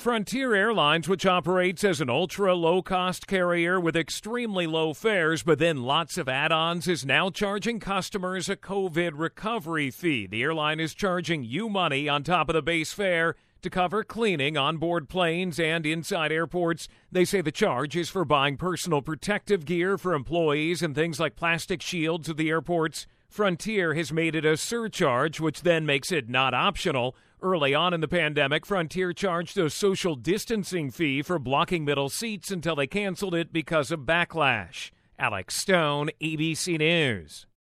Frontier Airlines, which operates as an ultra low cost carrier with extremely low fares but then lots of add ons, is now charging customers a COVID recovery fee. The airline is charging you money on top of the base fare to cover cleaning on board planes and inside airports. They say the charge is for buying personal protective gear for employees and things like plastic shields at the airports. Frontier has made it a surcharge, which then makes it not optional. Early on in the pandemic, Frontier charged a social distancing fee for blocking middle seats until they canceled it because of backlash. Alex Stone, ABC News.